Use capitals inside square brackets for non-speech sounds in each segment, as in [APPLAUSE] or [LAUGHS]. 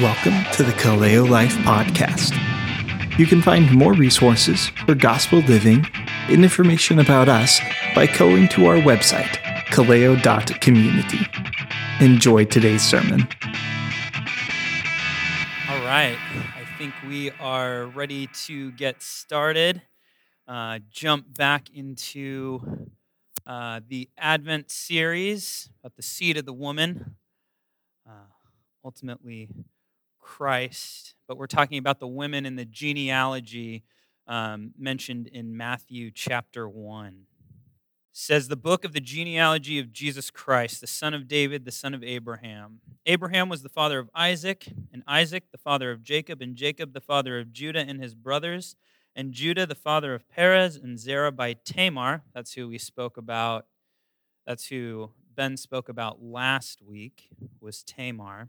Welcome to the Kaleo Life Podcast. You can find more resources for gospel living and information about us by going to our website, kaleo.community. Enjoy today's sermon. All right, I think we are ready to get started. Uh, jump back into uh, the Advent series about the seed of the woman, uh, ultimately Christ. But we're talking about the women in the genealogy um, mentioned in Matthew chapter 1 says the book of the genealogy of Jesus Christ, the son of David, the son of Abraham. Abraham was the father of Isaac, and Isaac the father of Jacob, and Jacob the father of Judah and his brothers, and Judah the father of Perez and Zerah by Tamar. That's who we spoke about. That's who Ben spoke about last week was Tamar.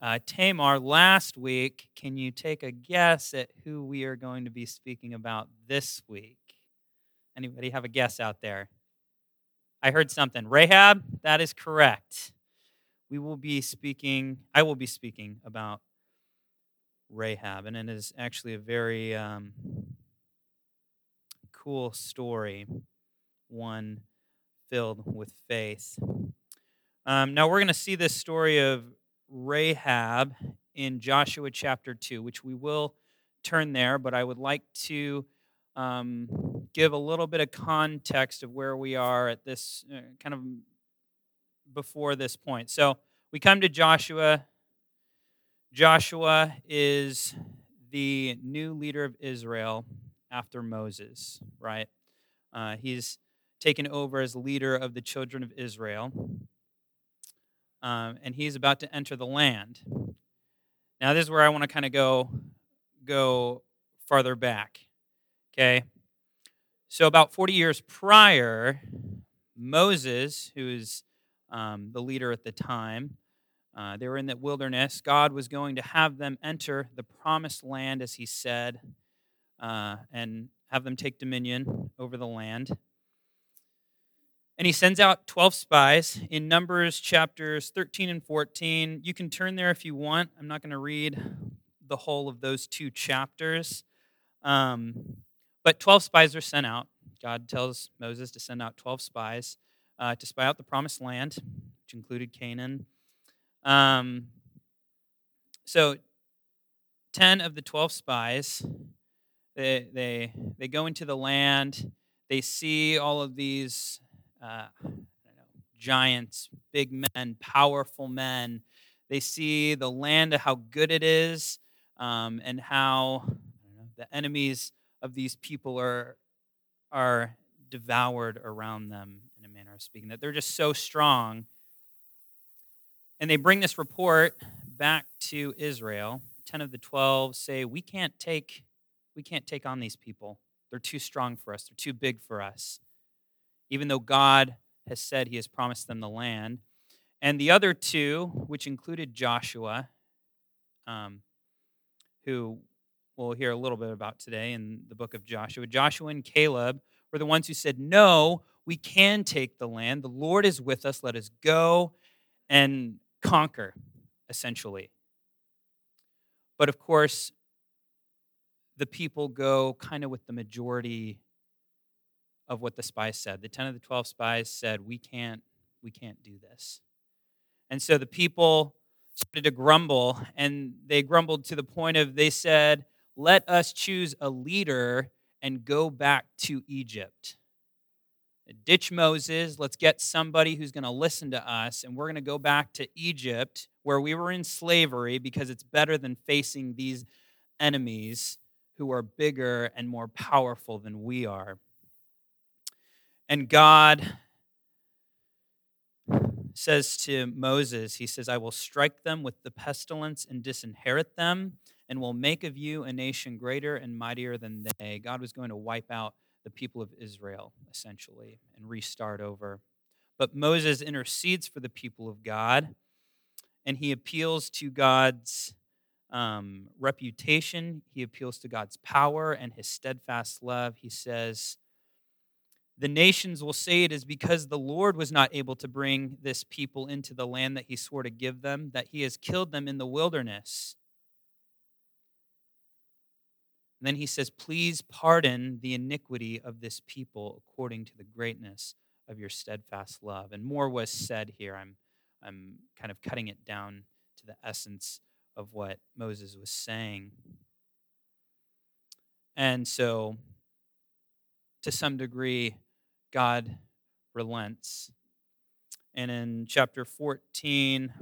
uh, Tamar last week. Can you take a guess at who we are going to be speaking about this week? Anybody have a guess out there? I heard something. Rahab, that is correct. We will be speaking, I will be speaking about Rahab, and it is actually a very um, cool story, one filled with faith. Um, now, we're going to see this story of Rahab in Joshua chapter 2, which we will turn there, but I would like to um, give a little bit of context of where we are at this uh, kind of before this point. So we come to Joshua. Joshua is the new leader of Israel after Moses, right? Uh, he's taken over as leader of the children of Israel um, and he's about to enter the land. Now, this is where I want to kind of go go farther back. Okay, so about 40 years prior, Moses, who is um, the leader at the time, uh, they were in the wilderness. God was going to have them enter the promised land, as He said, uh, and have them take dominion over the land. And he sends out 12 spies in Numbers chapters 13 and 14. You can turn there if you want. I'm not going to read the whole of those two chapters. Um, but 12 spies are sent out. God tells Moses to send out 12 spies uh, to spy out the promised land, which included Canaan. Um, so 10 of the 12 spies, they, they, they go into the land. They see all of these uh, know, giants, big men, powerful men. They see the land, of how good it is, um, and how the enemies of these people are are devoured around them in a manner of speaking. That they're just so strong. And they bring this report back to Israel. Ten of the twelve say, "We can't take, we can't take on these people. They're too strong for us. They're too big for us." Even though God has said he has promised them the land. And the other two, which included Joshua, um, who we'll hear a little bit about today in the book of Joshua, Joshua and Caleb were the ones who said, No, we can take the land. The Lord is with us. Let us go and conquer, essentially. But of course, the people go kind of with the majority of what the spies said. The 10 of the 12 spies said, "We can't we can't do this." And so the people started to grumble and they grumbled to the point of they said, "Let us choose a leader and go back to Egypt." Ditch Moses, let's get somebody who's going to listen to us and we're going to go back to Egypt where we were in slavery because it's better than facing these enemies who are bigger and more powerful than we are. And God says to Moses, He says, I will strike them with the pestilence and disinherit them. and will make of you a nation greater and mightier than they. God was going to wipe out the people of Israel, essentially, and restart over. But Moses intercedes for the people of God, and he appeals to God's um, reputation, he appeals to God's power and his steadfast love. He says, the nations will say it is because the Lord was not able to bring this people into the land that he swore to give them, that he has killed them in the wilderness. And then he says, Please pardon the iniquity of this people according to the greatness of your steadfast love. And more was said here. I'm, I'm kind of cutting it down to the essence of what Moses was saying. And so, to some degree, God relents. And in chapter 14,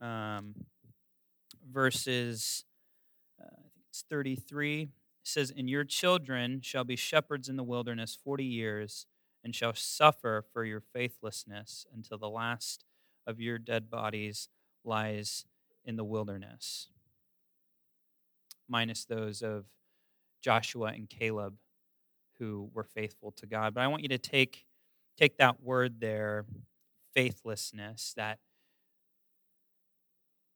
um, verses uh, it's 33, it says, And your children shall be shepherds in the wilderness 40 years, and shall suffer for your faithlessness until the last of your dead bodies lies in the wilderness, minus those of Joshua and Caleb who were faithful to God. But I want you to take, take that word there, faithlessness, that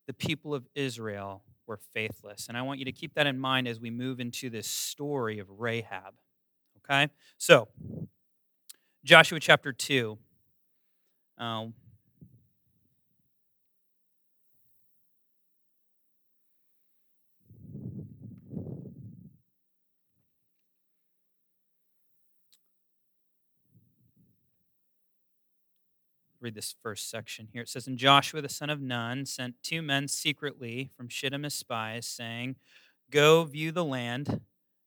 the people of Israel were faithless. And I want you to keep that in mind as we move into this story of Rahab. Okay? So, Joshua chapter 2. Um, read this first section here. It says, And Joshua the son of Nun sent two men secretly from Shittim as spies, saying, Go view the land,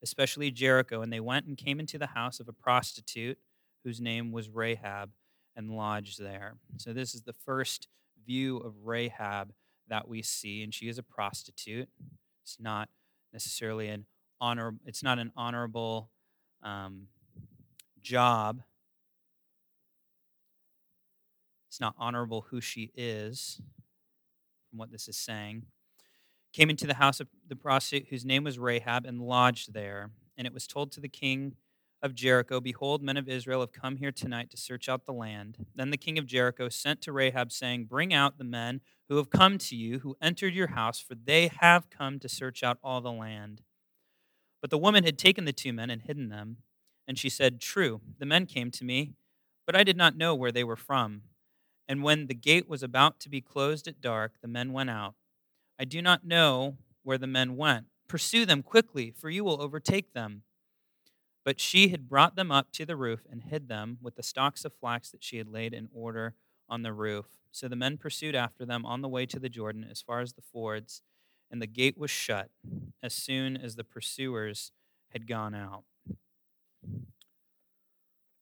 especially Jericho. And they went and came into the house of a prostitute whose name was Rahab and lodged there. So this is the first view of Rahab that we see, and she is a prostitute. It's not necessarily an honor. It's not an honorable um, job it's not honorable who she is, from what this is saying. Came into the house of the prostitute whose name was Rahab and lodged there. And it was told to the king of Jericho, Behold, men of Israel have come here tonight to search out the land. Then the king of Jericho sent to Rahab, saying, Bring out the men who have come to you, who entered your house, for they have come to search out all the land. But the woman had taken the two men and hidden them. And she said, True, the men came to me, but I did not know where they were from. And when the gate was about to be closed at dark, the men went out. I do not know where the men went. Pursue them quickly, for you will overtake them. But she had brought them up to the roof and hid them with the stalks of flax that she had laid in order on the roof. So the men pursued after them on the way to the Jordan as far as the fords, and the gate was shut as soon as the pursuers had gone out.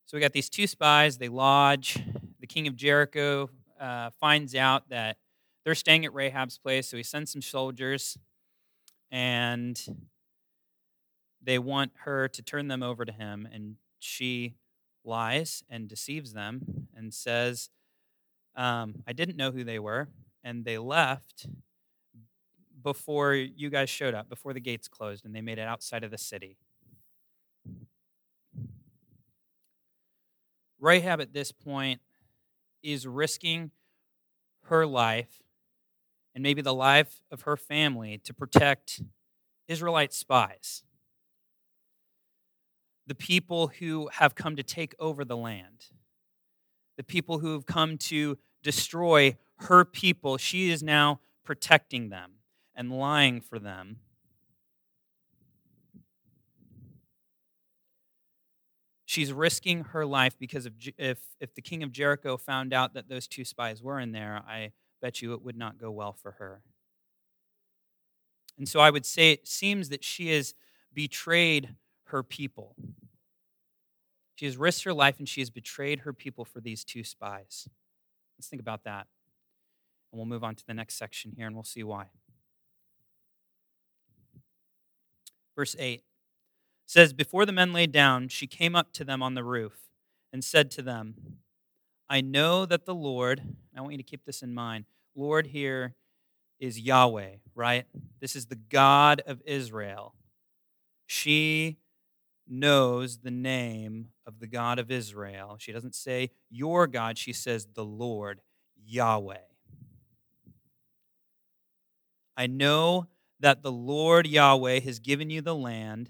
So we got these two spies, they lodge the king of Jericho uh, finds out that they're staying at Rahab's place, so he sends some soldiers and they want her to turn them over to him. And she lies and deceives them and says, um, I didn't know who they were. And they left before you guys showed up, before the gates closed, and they made it outside of the city. Rahab at this point is risking her life and maybe the life of her family to protect Israelite spies, the people who have come to take over the land, the people who have come to destroy her people. She is now protecting them and lying for them She's risking her life because if, if, if the king of Jericho found out that those two spies were in there, I bet you it would not go well for her. And so I would say it seems that she has betrayed her people. She has risked her life and she has betrayed her people for these two spies. Let's think about that. And we'll move on to the next section here and we'll see why. Verse 8 says, Before the men lay down, she came up to them on the roof and said to them, I know that the Lord, I want you to keep this in mind, Lord here is Yahweh, right? This is the God of Israel. She knows the name of the God of Israel. She doesn't say your God, she says the Lord, Yahweh. I know that the Lord Yahweh has given you the land,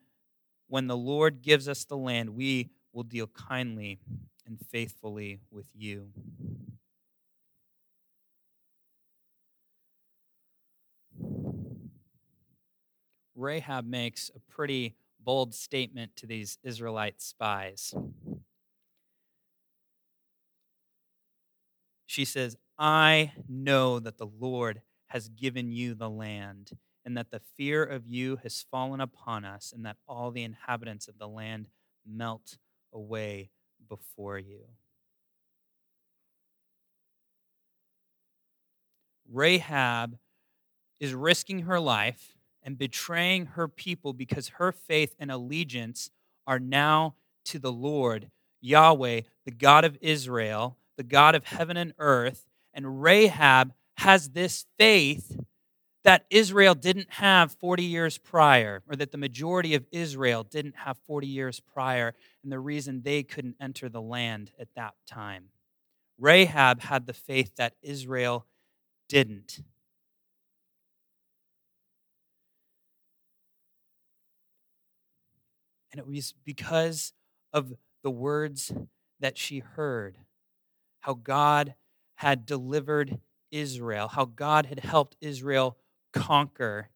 when the Lord gives us the land, we will deal kindly and faithfully with you. Rahab makes a pretty bold statement to these Israelite spies. She says, I know that the Lord has given you the land, and that the fear of you has fallen upon us, and that all the inhabitants of the land melt away before you. Rahab is risking her life and betraying her people because her faith and allegiance are now to the Lord, Yahweh, the God of Israel, the God of heaven and earth. And Rahab has this faith that Israel didn't have 40 years prior, or that the majority of Israel didn't have 40 years prior, and the reason they couldn't enter the land at that time. Rahab had the faith that Israel didn't. And it was because of the words that she heard, how God had delivered Israel, how God had helped Israel conquer.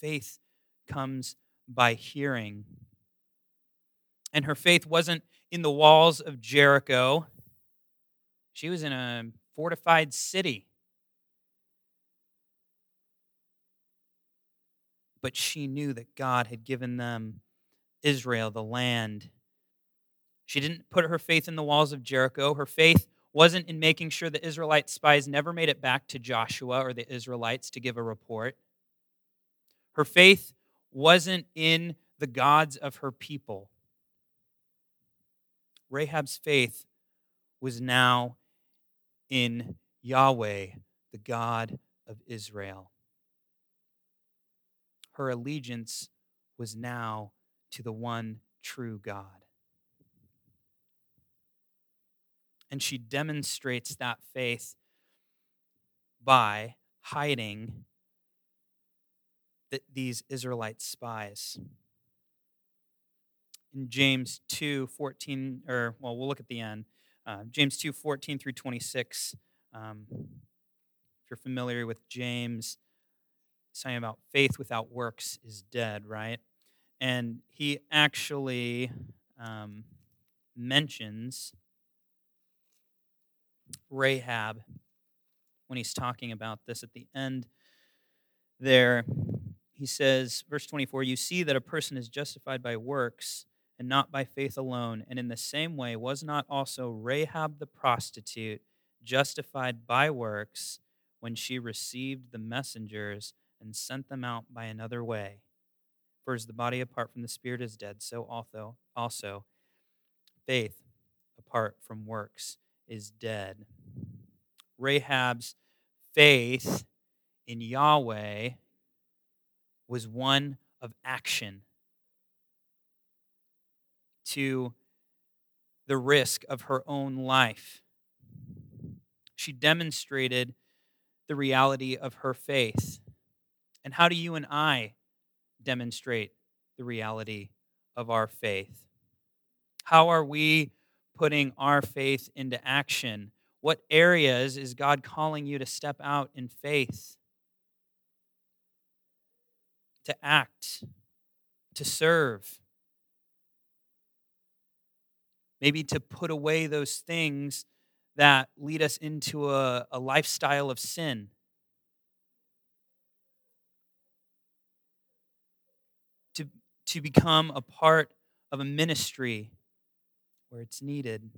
Faith comes by hearing. And her faith wasn't in the walls of Jericho, she was in a fortified city. But she knew that God had given them Israel, the land. She didn't put her faith in the walls of Jericho. Her faith wasn't in making sure the Israelite spies never made it back to Joshua or the Israelites to give a report. Her faith wasn't in the gods of her people. Rahab's faith was now in Yahweh, the God of Israel. Her allegiance was now to the one true God. And she demonstrates that faith by hiding the, these Israelite spies. In James 2 14, or well, we'll look at the end. Uh, James 2 14 through 26. Um, if you're familiar with James, saying about faith without works is dead, right? And he actually um, mentions Rahab when he's talking about this at the end there. He says, verse 24, You see that a person is justified by works and not by faith alone. And in the same way, was not also Rahab the prostitute justified by works when she received the messengers and sent them out by another way? For as the body apart from the spirit is dead, so also, also faith apart from works is dead. Rahab's faith in Yahweh was one of action to the risk of her own life. She demonstrated the reality of her faith. And how do you and I demonstrate the reality of our faith? How are we putting our faith into action? What areas is God calling you to step out in faith? To act, to serve, maybe to put away those things that lead us into a, a lifestyle of sin. To, to become a part of a ministry where it's needed.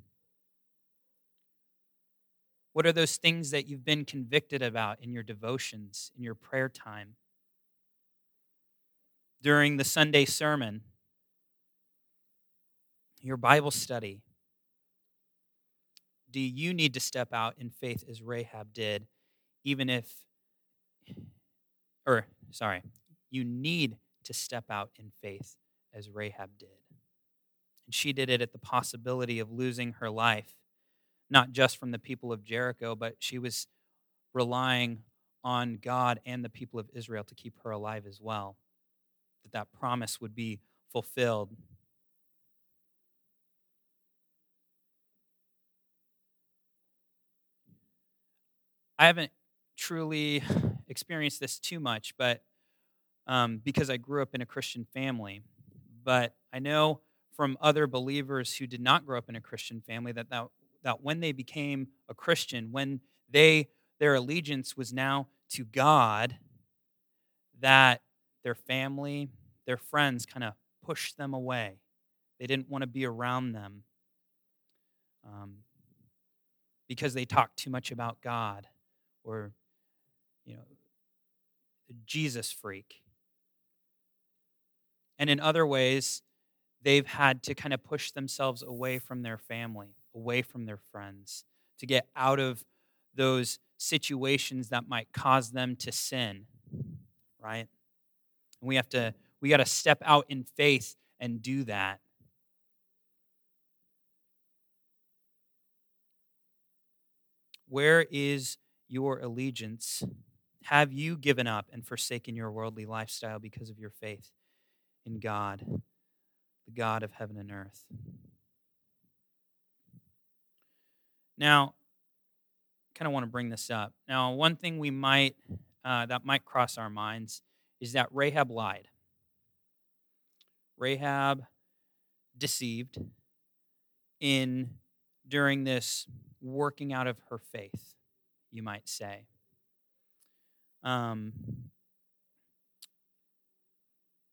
What are those things that you've been convicted about in your devotions, in your prayer time? During the Sunday sermon, your Bible study? Do you need to step out in faith as Rahab did, even if, or sorry, you need to step out in faith as Rahab did? And she did it at the possibility of losing her life, not just from the people of Jericho, but she was relying on God and the people of Israel to keep her alive as well. That that promise would be fulfilled I haven't truly [SIGHS] experienced this too much, but um, because I grew up in a Christian family. But I know from other believers who did not grow up in a Christian family that, that, that when they became a Christian, when they their allegiance was now to God, that their family, their friends kind of pushed them away. They didn't want to be around them um, because they talked too much about God or, you know, Jesus freak. And in other ways, they've had to kind of push themselves away from their family, away from their friends, to get out of those situations that might cause them to sin, right? And we have to, we got to step out in faith and do that. Where is your allegiance? Have you given up and forsaken your worldly lifestyle because of your faith in God, the God of heaven and earth? Now, kind of want to bring this up. Now, one thing we might uh, that might cross our minds is that Rahab lied. Rahab deceived in during this working out of her faith you might say. Um,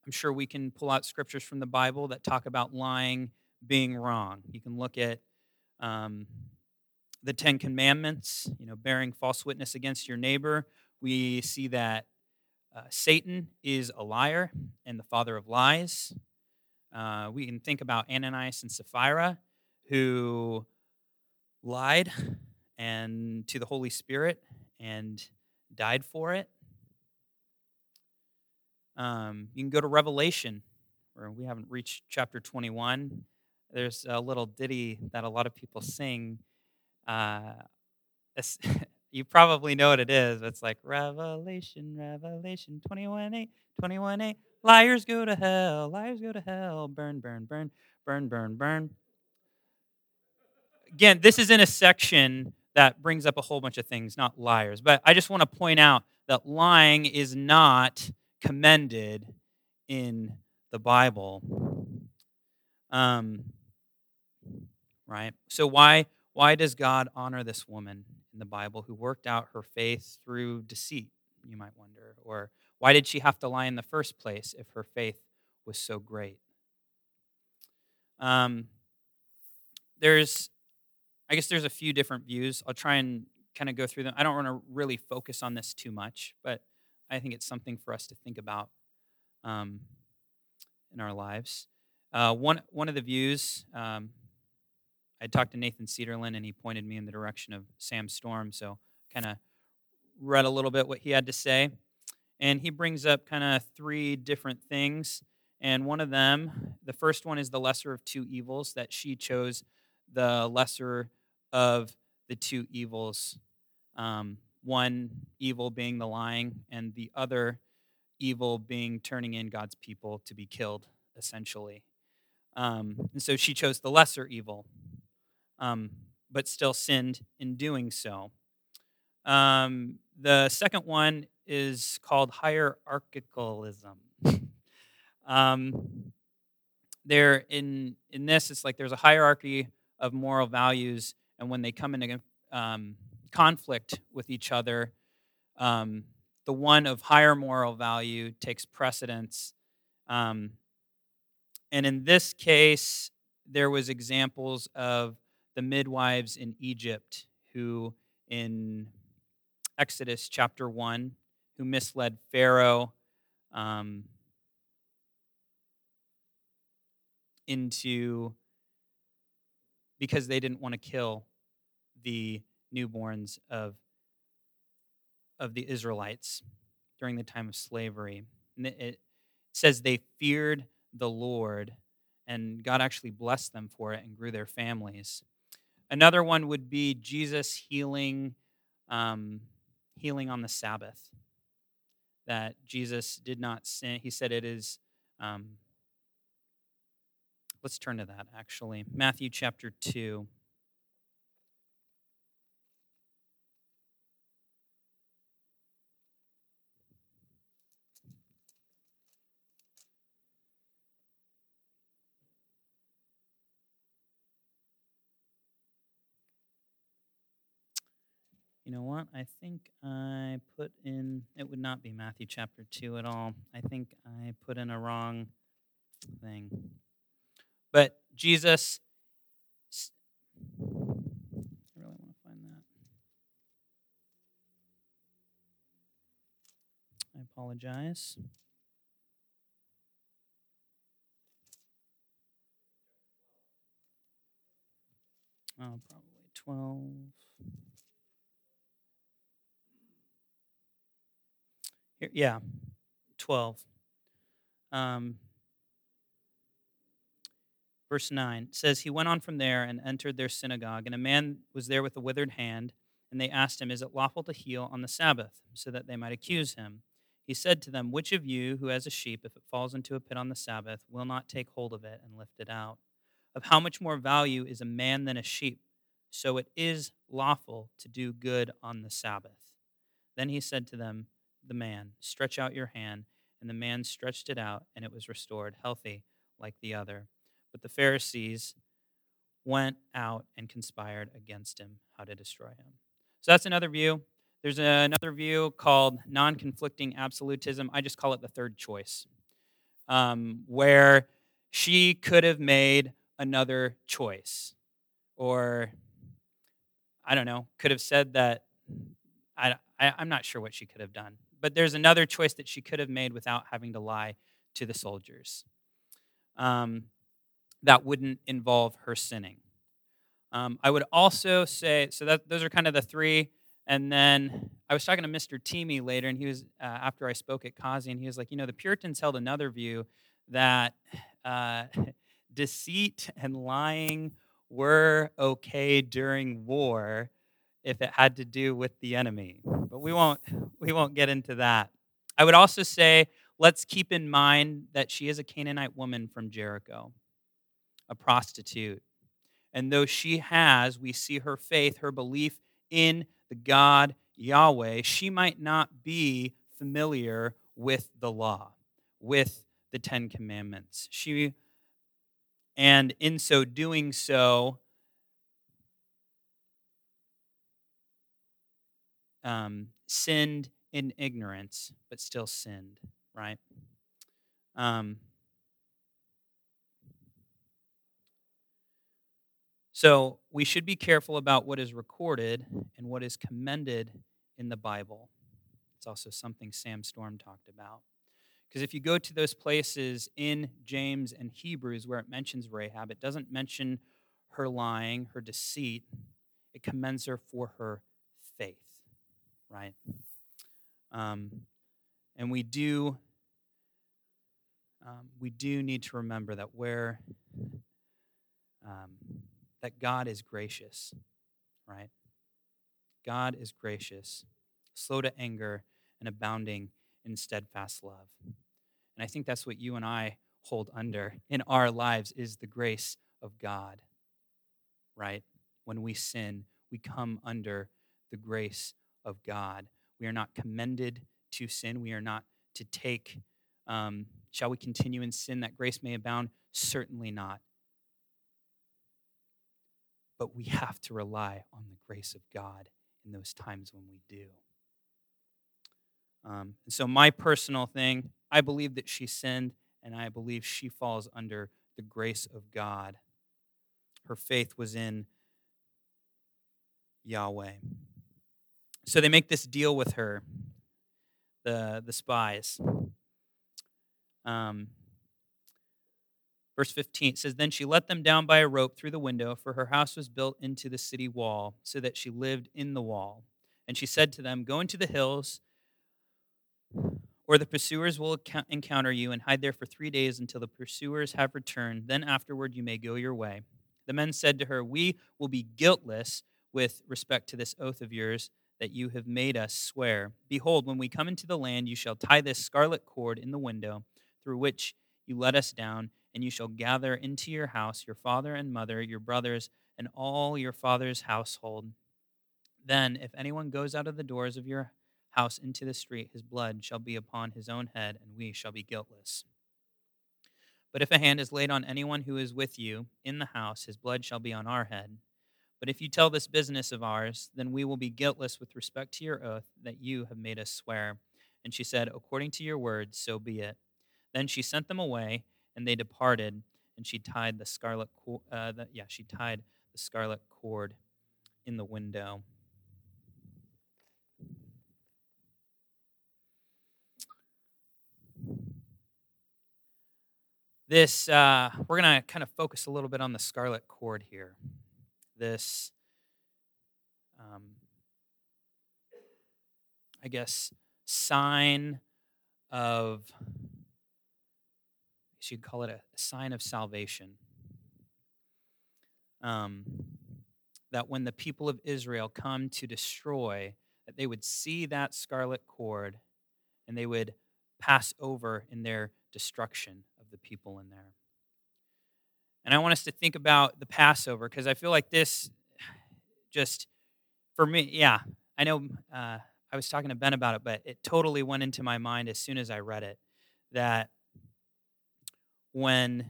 I'm sure we can pull out scriptures from the Bible that talk about lying being wrong. You can look at um, the Ten Commandments, you know, bearing false witness against your neighbor. We see that uh, Satan is a liar and the father of lies. Uh, we can think about Ananias and Sapphira, who lied and to the Holy Spirit and died for it. Um, you can go to Revelation, where we haven't reached chapter 21. There's a little ditty that a lot of people sing. Uh, [LAUGHS] you probably know what it is. It's like Revelation, Revelation 21 8, 21 8. Liars go to hell, liars go to hell, burn, burn, burn, burn, burn, burn. Again, this is in a section that brings up a whole bunch of things, not liars. But I just want to point out that lying is not commended in the Bible. Um, right? So why why does God honor this woman in the Bible who worked out her faith through deceit? You might wonder, or why did she have to lie in the first place if her faith was so great? Um, there's I guess there's a few different views. I'll try and kind of go through them. I don't want to really focus on this too much, but I think it's something for us to think about um, in our lives. Uh, one one of the views, um, I talked to Nathan Cedarland, and he pointed me in the direction of Sam Storm. So kind of read a little bit what he had to say, and he brings up kind of three different things. And one of them, the first one is the lesser of two evils that she chose the lesser of the two evils. Um, one evil being the lying, and the other evil being turning in God's people to be killed, essentially. Um, and so she chose the lesser evil, um, but still sinned in doing so. Um, the second one is called hierarchicalism. [LAUGHS] um, there in in this, it's like there's a hierarchy of moral values, and when they come into um, conflict with each other, um, the one of higher moral value takes precedence. Um, and in this case, there was examples of the midwives in Egypt who, in Exodus chapter 1, who misled Pharaoh um, into, because they didn't want to kill the newborns of, of the Israelites during the time of slavery. And it says they feared the Lord, and God actually blessed them for it and grew their families. Another one would be Jesus healing, um, healing on the Sabbath. That Jesus did not sin. He said it is. Um, let's turn to that actually. Matthew chapter 2. You know what? I think I put in, it would not be Matthew chapter 2 at all. I think I put in a wrong thing. But Jesus, I really want to find that. I apologize. Oh, probably 12. Yeah, 12. Um, verse 9 says, He went on from there and entered their synagogue, and a man was there with a withered hand, and they asked him, Is it lawful to heal on the Sabbath? so that they might accuse him. He said to them, Which of you who has a sheep, if it falls into a pit on the Sabbath, will not take hold of it and lift it out? Of how much more value is a man than a sheep? So it is lawful to do good on the Sabbath. Then he said to them, the man, Stretch out your hand. And the man stretched it out, and it was restored, healthy like the other. But the Pharisees went out and conspired against him, how to destroy him. So that's another view. There's another view called non conflicting absolutism. I just call it the third choice, um, where she could have made another choice. Or, I don't know, could have said that. I, I, I'm not sure what she could have done but there's another choice that she could have made without having to lie to the soldiers. Um, that wouldn't involve her sinning. Um, I would also say, so that those are kind of the three. And then I was talking to Mr. Teamy later, and he was uh, after I spoke at Kazi, and he was like, you know, the Puritans held another view that uh, [LAUGHS] deceit and lying were okay during war, if it had to do with the enemy. But we won't we won't get into that. I would also say let's keep in mind that she is a Canaanite woman from Jericho, a prostitute. And though she has, we see her faith, her belief in the God Yahweh, she might not be familiar with the law, with the 10 commandments. She and in so doing so um, sinned in ignorance, but still sinned, right? Um, so we should be careful about what is recorded and what is commended in the Bible. It's also something Sam Storm talked about. Because if you go to those places in James and Hebrews where it mentions Rahab, it doesn't mention her lying, her deceit. It commends her for her faith right? Um, and we do um, we do need to remember that where um, that God is gracious, right? God is gracious, slow to anger, and abounding in steadfast love. And I think that's what you and I hold under in our lives is the grace of God. Right? When we sin, we come under the grace of God. We are not commended to sin. We are not to take, um, shall we continue in sin that grace may abound? Certainly not. But we have to rely on the grace of God in those times when we do. Um, and so, my personal thing, I believe that she sinned, and I believe she falls under the grace of God. Her faith was in Yahweh. So they make this deal with her, the, the spies. Um, verse 15 says, Then she let them down by a rope through the window, for her house was built into the city wall, so that she lived in the wall. And she said to them, Go into the hills, or the pursuers will encounter you, and hide there for three days until the pursuers have returned. Then afterward you may go your way. The men said to her, We will be guiltless with respect to this oath of yours that you have made us swear. Behold, when we come into the land, you shall tie this scarlet cord in the window through which you let us down, and you shall gather into your house your father and mother, your brothers, and all your father's household. Then, if anyone goes out of the doors of your house into the street, his blood shall be upon his own head, and we shall be guiltless. But if a hand is laid on anyone who is with you in the house, his blood shall be on our head. But if you tell this business of ours, then we will be guiltless with respect to your oath that you have made us swear. And she said, According to your words, so be it. Then she sent them away, and they departed. And she tied the scarlet, uh, the, yeah, she tied the scarlet cord in the window. This, uh, we're going to kind of focus a little bit on the scarlet cord here this, um, I guess, sign of, you'd call it a sign of salvation. Um, that when the people of Israel come to destroy, that they would see that scarlet cord and they would pass over in their destruction of the people in there. And I want us to think about the Passover because I feel like this just, for me, yeah, I know uh, I was talking to Ben about it, but it totally went into my mind as soon as I read it that when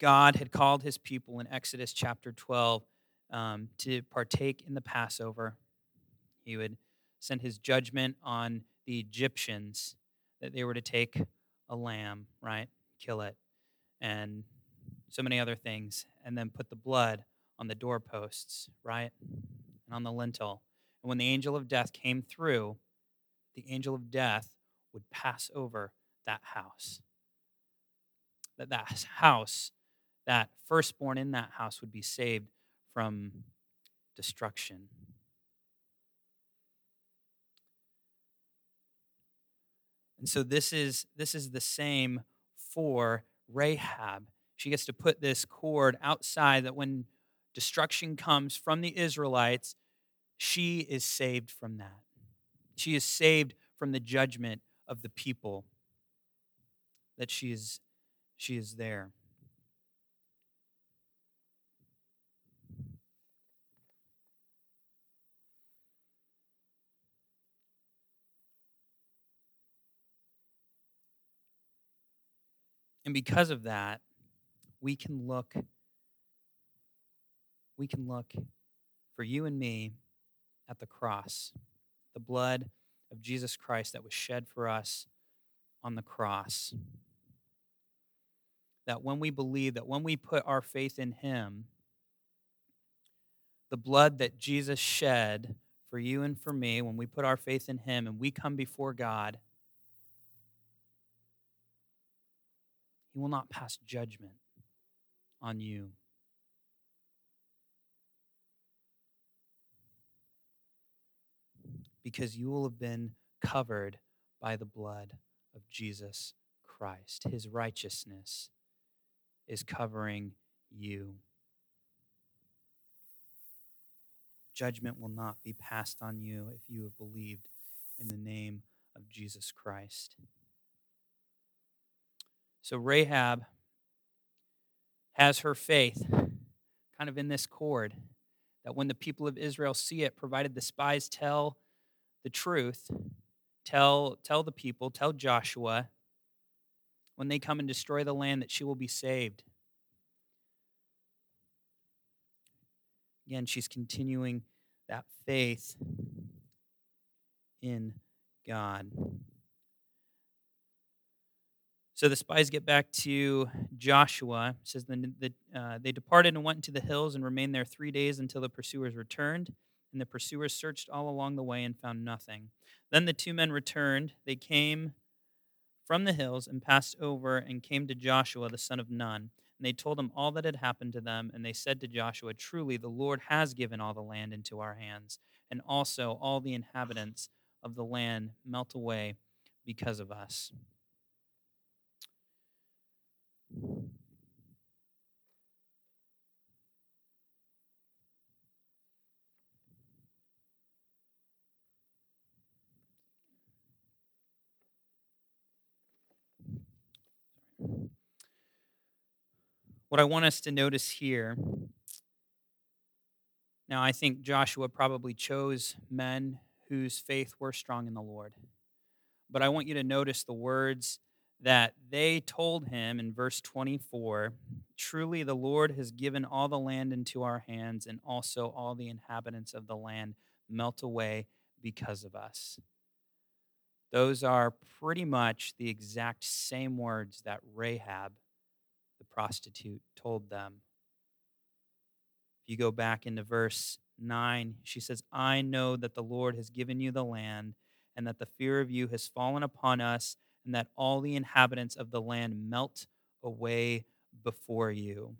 God had called his people in Exodus chapter 12 um, to partake in the Passover, he would send his judgment on the Egyptians that they were to take a lamb, right? Kill it and so many other things, and then put the blood on the doorposts, right? And on the lintel. And when the angel of death came through, the angel of death would pass over that house. That that house, that firstborn in that house would be saved from destruction. And so this is this is the same for Rahab. She gets to put this cord outside that when destruction comes from the Israelites, she is saved from that. She is saved from the judgment of the people that she is she is there. And because of that, we can look we can look for you and me at the cross, the blood of Jesus Christ that was shed for us on the cross. That when we believe, that when we put our faith in Him, the blood that Jesus shed for you and for me, when we put our faith in Him and we come before God, He will not pass judgment on you. Because you will have been covered by the blood of Jesus Christ. His righteousness is covering you. Judgment will not be passed on you if you have believed in the name of Jesus Christ. So Rahab has her faith kind of in this cord that when the people of Israel see it, provided the spies tell the truth, tell, tell the people, tell Joshua, when they come and destroy the land, that she will be saved. Again, she's continuing that faith in God. So the spies get back to Joshua. It says the, the, uh, they departed and went into the hills and remained there three days until the pursuers returned. And the pursuers searched all along the way and found nothing. Then the two men returned. They came from the hills and passed over and came to Joshua the son of Nun. And they told him all that had happened to them. And they said to Joshua, Truly, the Lord has given all the land into our hands, and also all the inhabitants of the land melt away because of us. What I want us to notice here now, I think Joshua probably chose men whose faith were strong in the Lord. But I want you to notice the words that they told him in verse 24 Truly, the Lord has given all the land into our hands, and also all the inhabitants of the land melt away because of us. Those are pretty much the exact same words that Rahab, the prostitute, told them. If you go back into verse 9, she says, I know that the Lord has given you the land, and that the fear of you has fallen upon us and that all the inhabitants of the land melt away before you.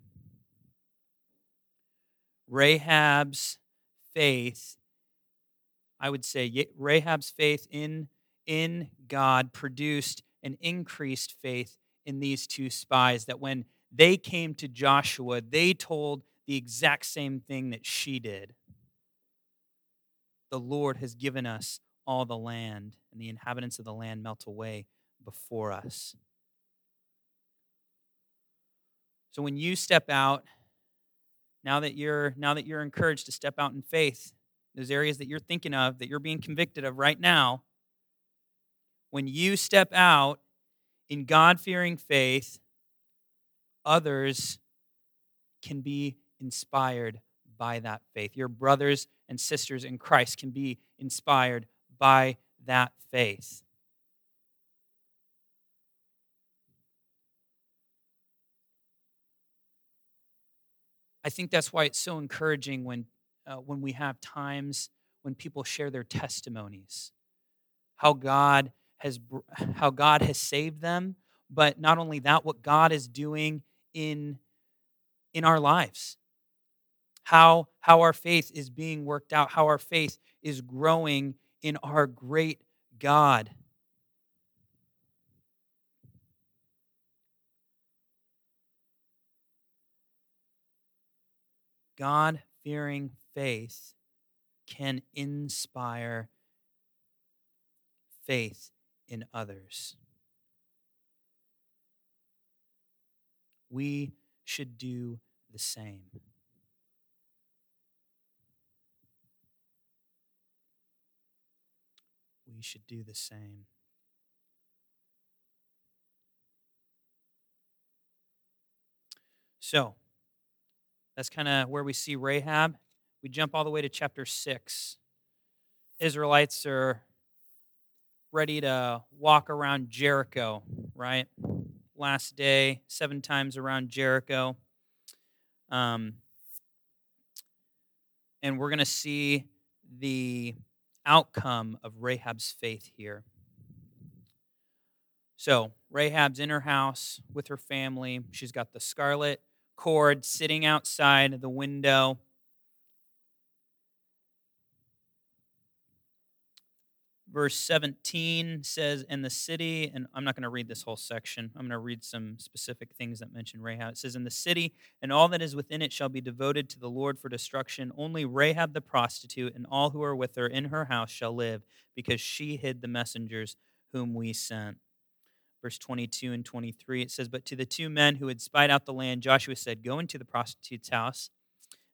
Rahab's faith, I would say, Rahab's faith in, in God produced an increased faith in these two spies that when they came to Joshua, they told the exact same thing that she did. The Lord has given us all the land, and the inhabitants of the land melt away before us. So when you step out, now that you're now that you're encouraged to step out in faith, those areas that you're thinking of, that you're being convicted of right now, when you step out in God-fearing faith, others can be inspired by that faith. Your brothers and sisters in Christ can be inspired by that faith. I think that's why it's so encouraging when, uh, when we have times when people share their testimonies, how God has how God has saved them, but not only that, what God is doing in in our lives, how how our faith is being worked out, how our faith is growing in our great God. God fearing faith can inspire faith in others. We should do the same. We should do the same. So, that's kind of where we see Rahab. We jump all the way to chapter 6. Israelites are ready to walk around Jericho, right? Last day, seven times around Jericho. Um, and we're going to see the outcome of Rahab's faith here. So, Rahab's in her house with her family. She's got the scarlet cord sitting outside of the window. verse 17 says, "In the city," and I'm not going to read this whole section. I'm going to read some specific things that mention Rahab. It says, "In the city and all that is within it shall be devoted to the Lord for destruction. Only Rahab the prostitute and all who are with her in her house shall live, because she hid the messengers whom we sent." Verse 22 and 23 it says, "But to the two men who had spied out the land, Joshua said, Go into the prostitute's house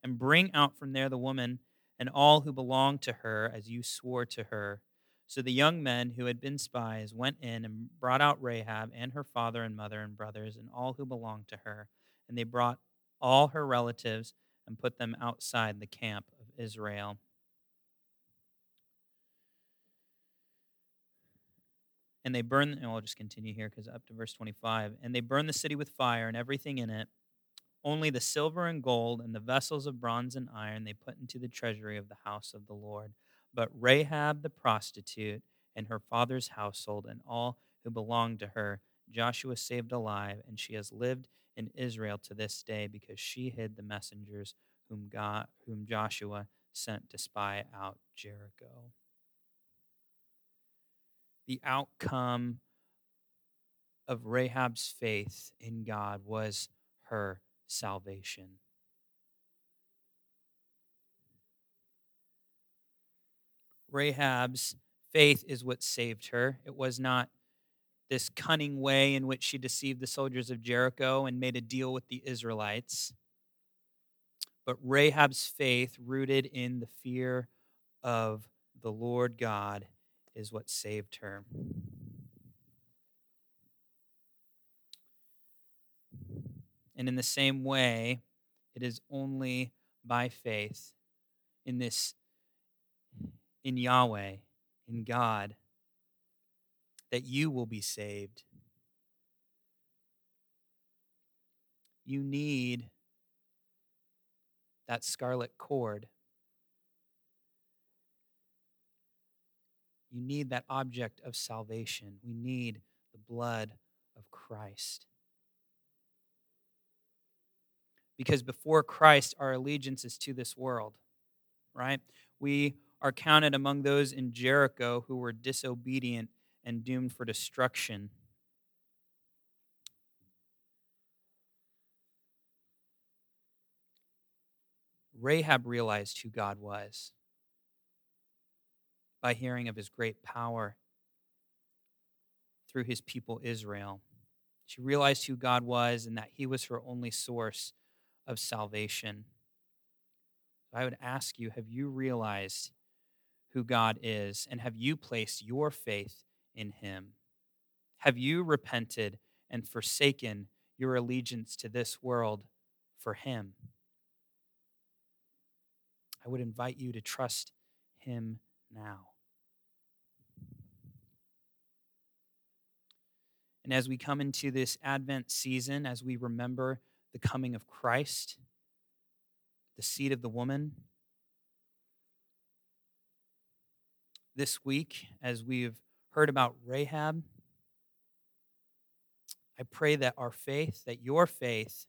and bring out from there the woman." And all who belong to her, as you swore to her, so the young men who had been spies went in and brought out Rahab and her father and mother and brothers and all who belonged to her. And they brought all her relatives and put them outside the camp of Israel. And they burn, and I'll just continue here because up to verse 25. And they burned the city with fire and everything in it. Only the silver and gold and the vessels of bronze and iron they put into the treasury of the house of the Lord. But Rahab the prostitute and her father's household and all who belonged to her, Joshua saved alive, and she has lived in Israel to this day because she hid the messengers whom God whom Joshua sent to spy out Jericho. The outcome of Rahab's faith in God was her salvation. Rahab's faith is what saved her. It was not this cunning way in which she deceived the soldiers of Jericho and made a deal with the Israelites. But Rahab's faith, rooted in the fear of the Lord God, is what saved her. And in the same way, it is only by faith in this in Yahweh, in God, that you will be saved. You need that scarlet cord. You need that object of salvation. We need the blood of Christ. Because before Christ, our allegiance is to this world, right? We are counted among those in Jericho who were disobedient and doomed for destruction. Rahab realized who God was by hearing of his great power through his people Israel. She realized who God was and that he was her only source of salvation. I would ask you have you realized who God is? And have you placed your faith in Him? Have you repented and forsaken your allegiance to this world for Him? I would invite you to trust Him now. And as we come into this Advent season, as we remember the coming of Christ, the seed of the woman, this week as we've heard about Rahab. I pray that our faith, that your faith,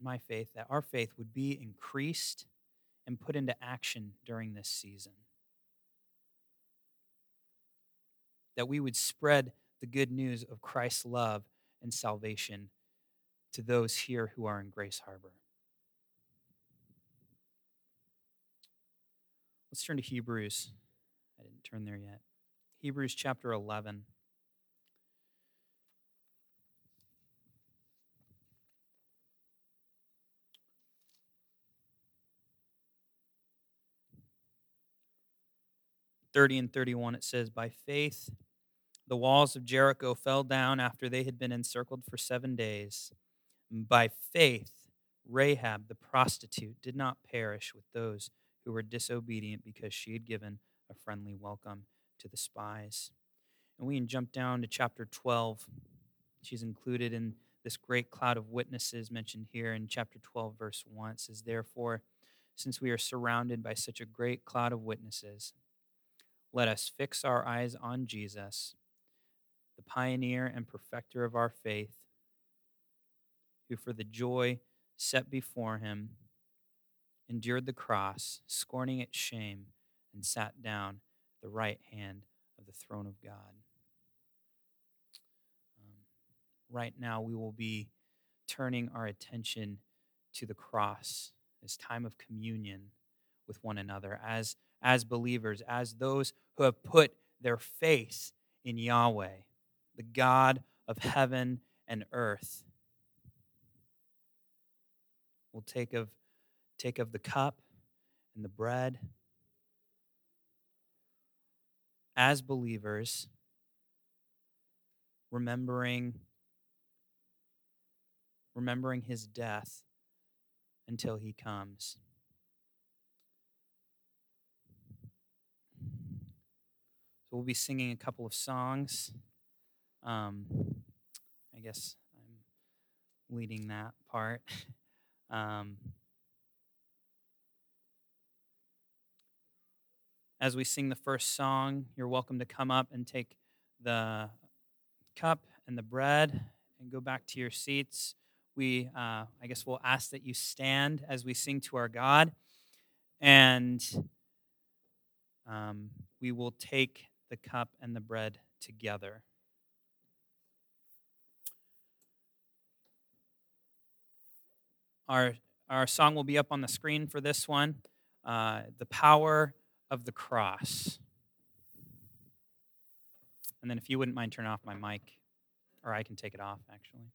my faith, that our faith would be increased and put into action during this season. That we would spread the good news of Christ's love and salvation to those here who are in Grace Harbor. Let's turn to Hebrews I didn't turn there yet. Hebrews chapter 11. Thirty and thirty-one, it says, "By faith, the walls of Jericho fell down after they had been encircled for seven days. By faith, Rahab the prostitute did not perish with those who were disobedient because she had given a friendly welcome to the spies. And we can jump down to chapter 12. She's included in this great cloud of witnesses mentioned here in chapter 12, verse 1. It says, Therefore, since we are surrounded by such a great cloud of witnesses, let us fix our eyes on Jesus, the pioneer and perfecter of our faith, who for the joy set before him endured the cross, scorning its shame and sat down at the right hand of the throne of God. Um, right now, we will be turning our attention to the cross as time of communion with one another, as, as believers, as those who have put their faith in Yahweh, the God of heaven and earth. We'll take of, take of the cup and the bread. As believers, remembering remembering his death until he comes. We'll be singing a couple of songs. Um, I guess I'm leading that part. [LAUGHS] Um, as we sing the first song, you're welcome to come up and take the cup and the bread and go back to your seats. We, uh, I guess, we'll ask that you stand as we sing to our God, and um, we will take the cup and the bread together. Our, our song will be up on the screen for this one uh, The Power of the Cross. And then, if you wouldn't mind turning off my mic, or I can take it off actually.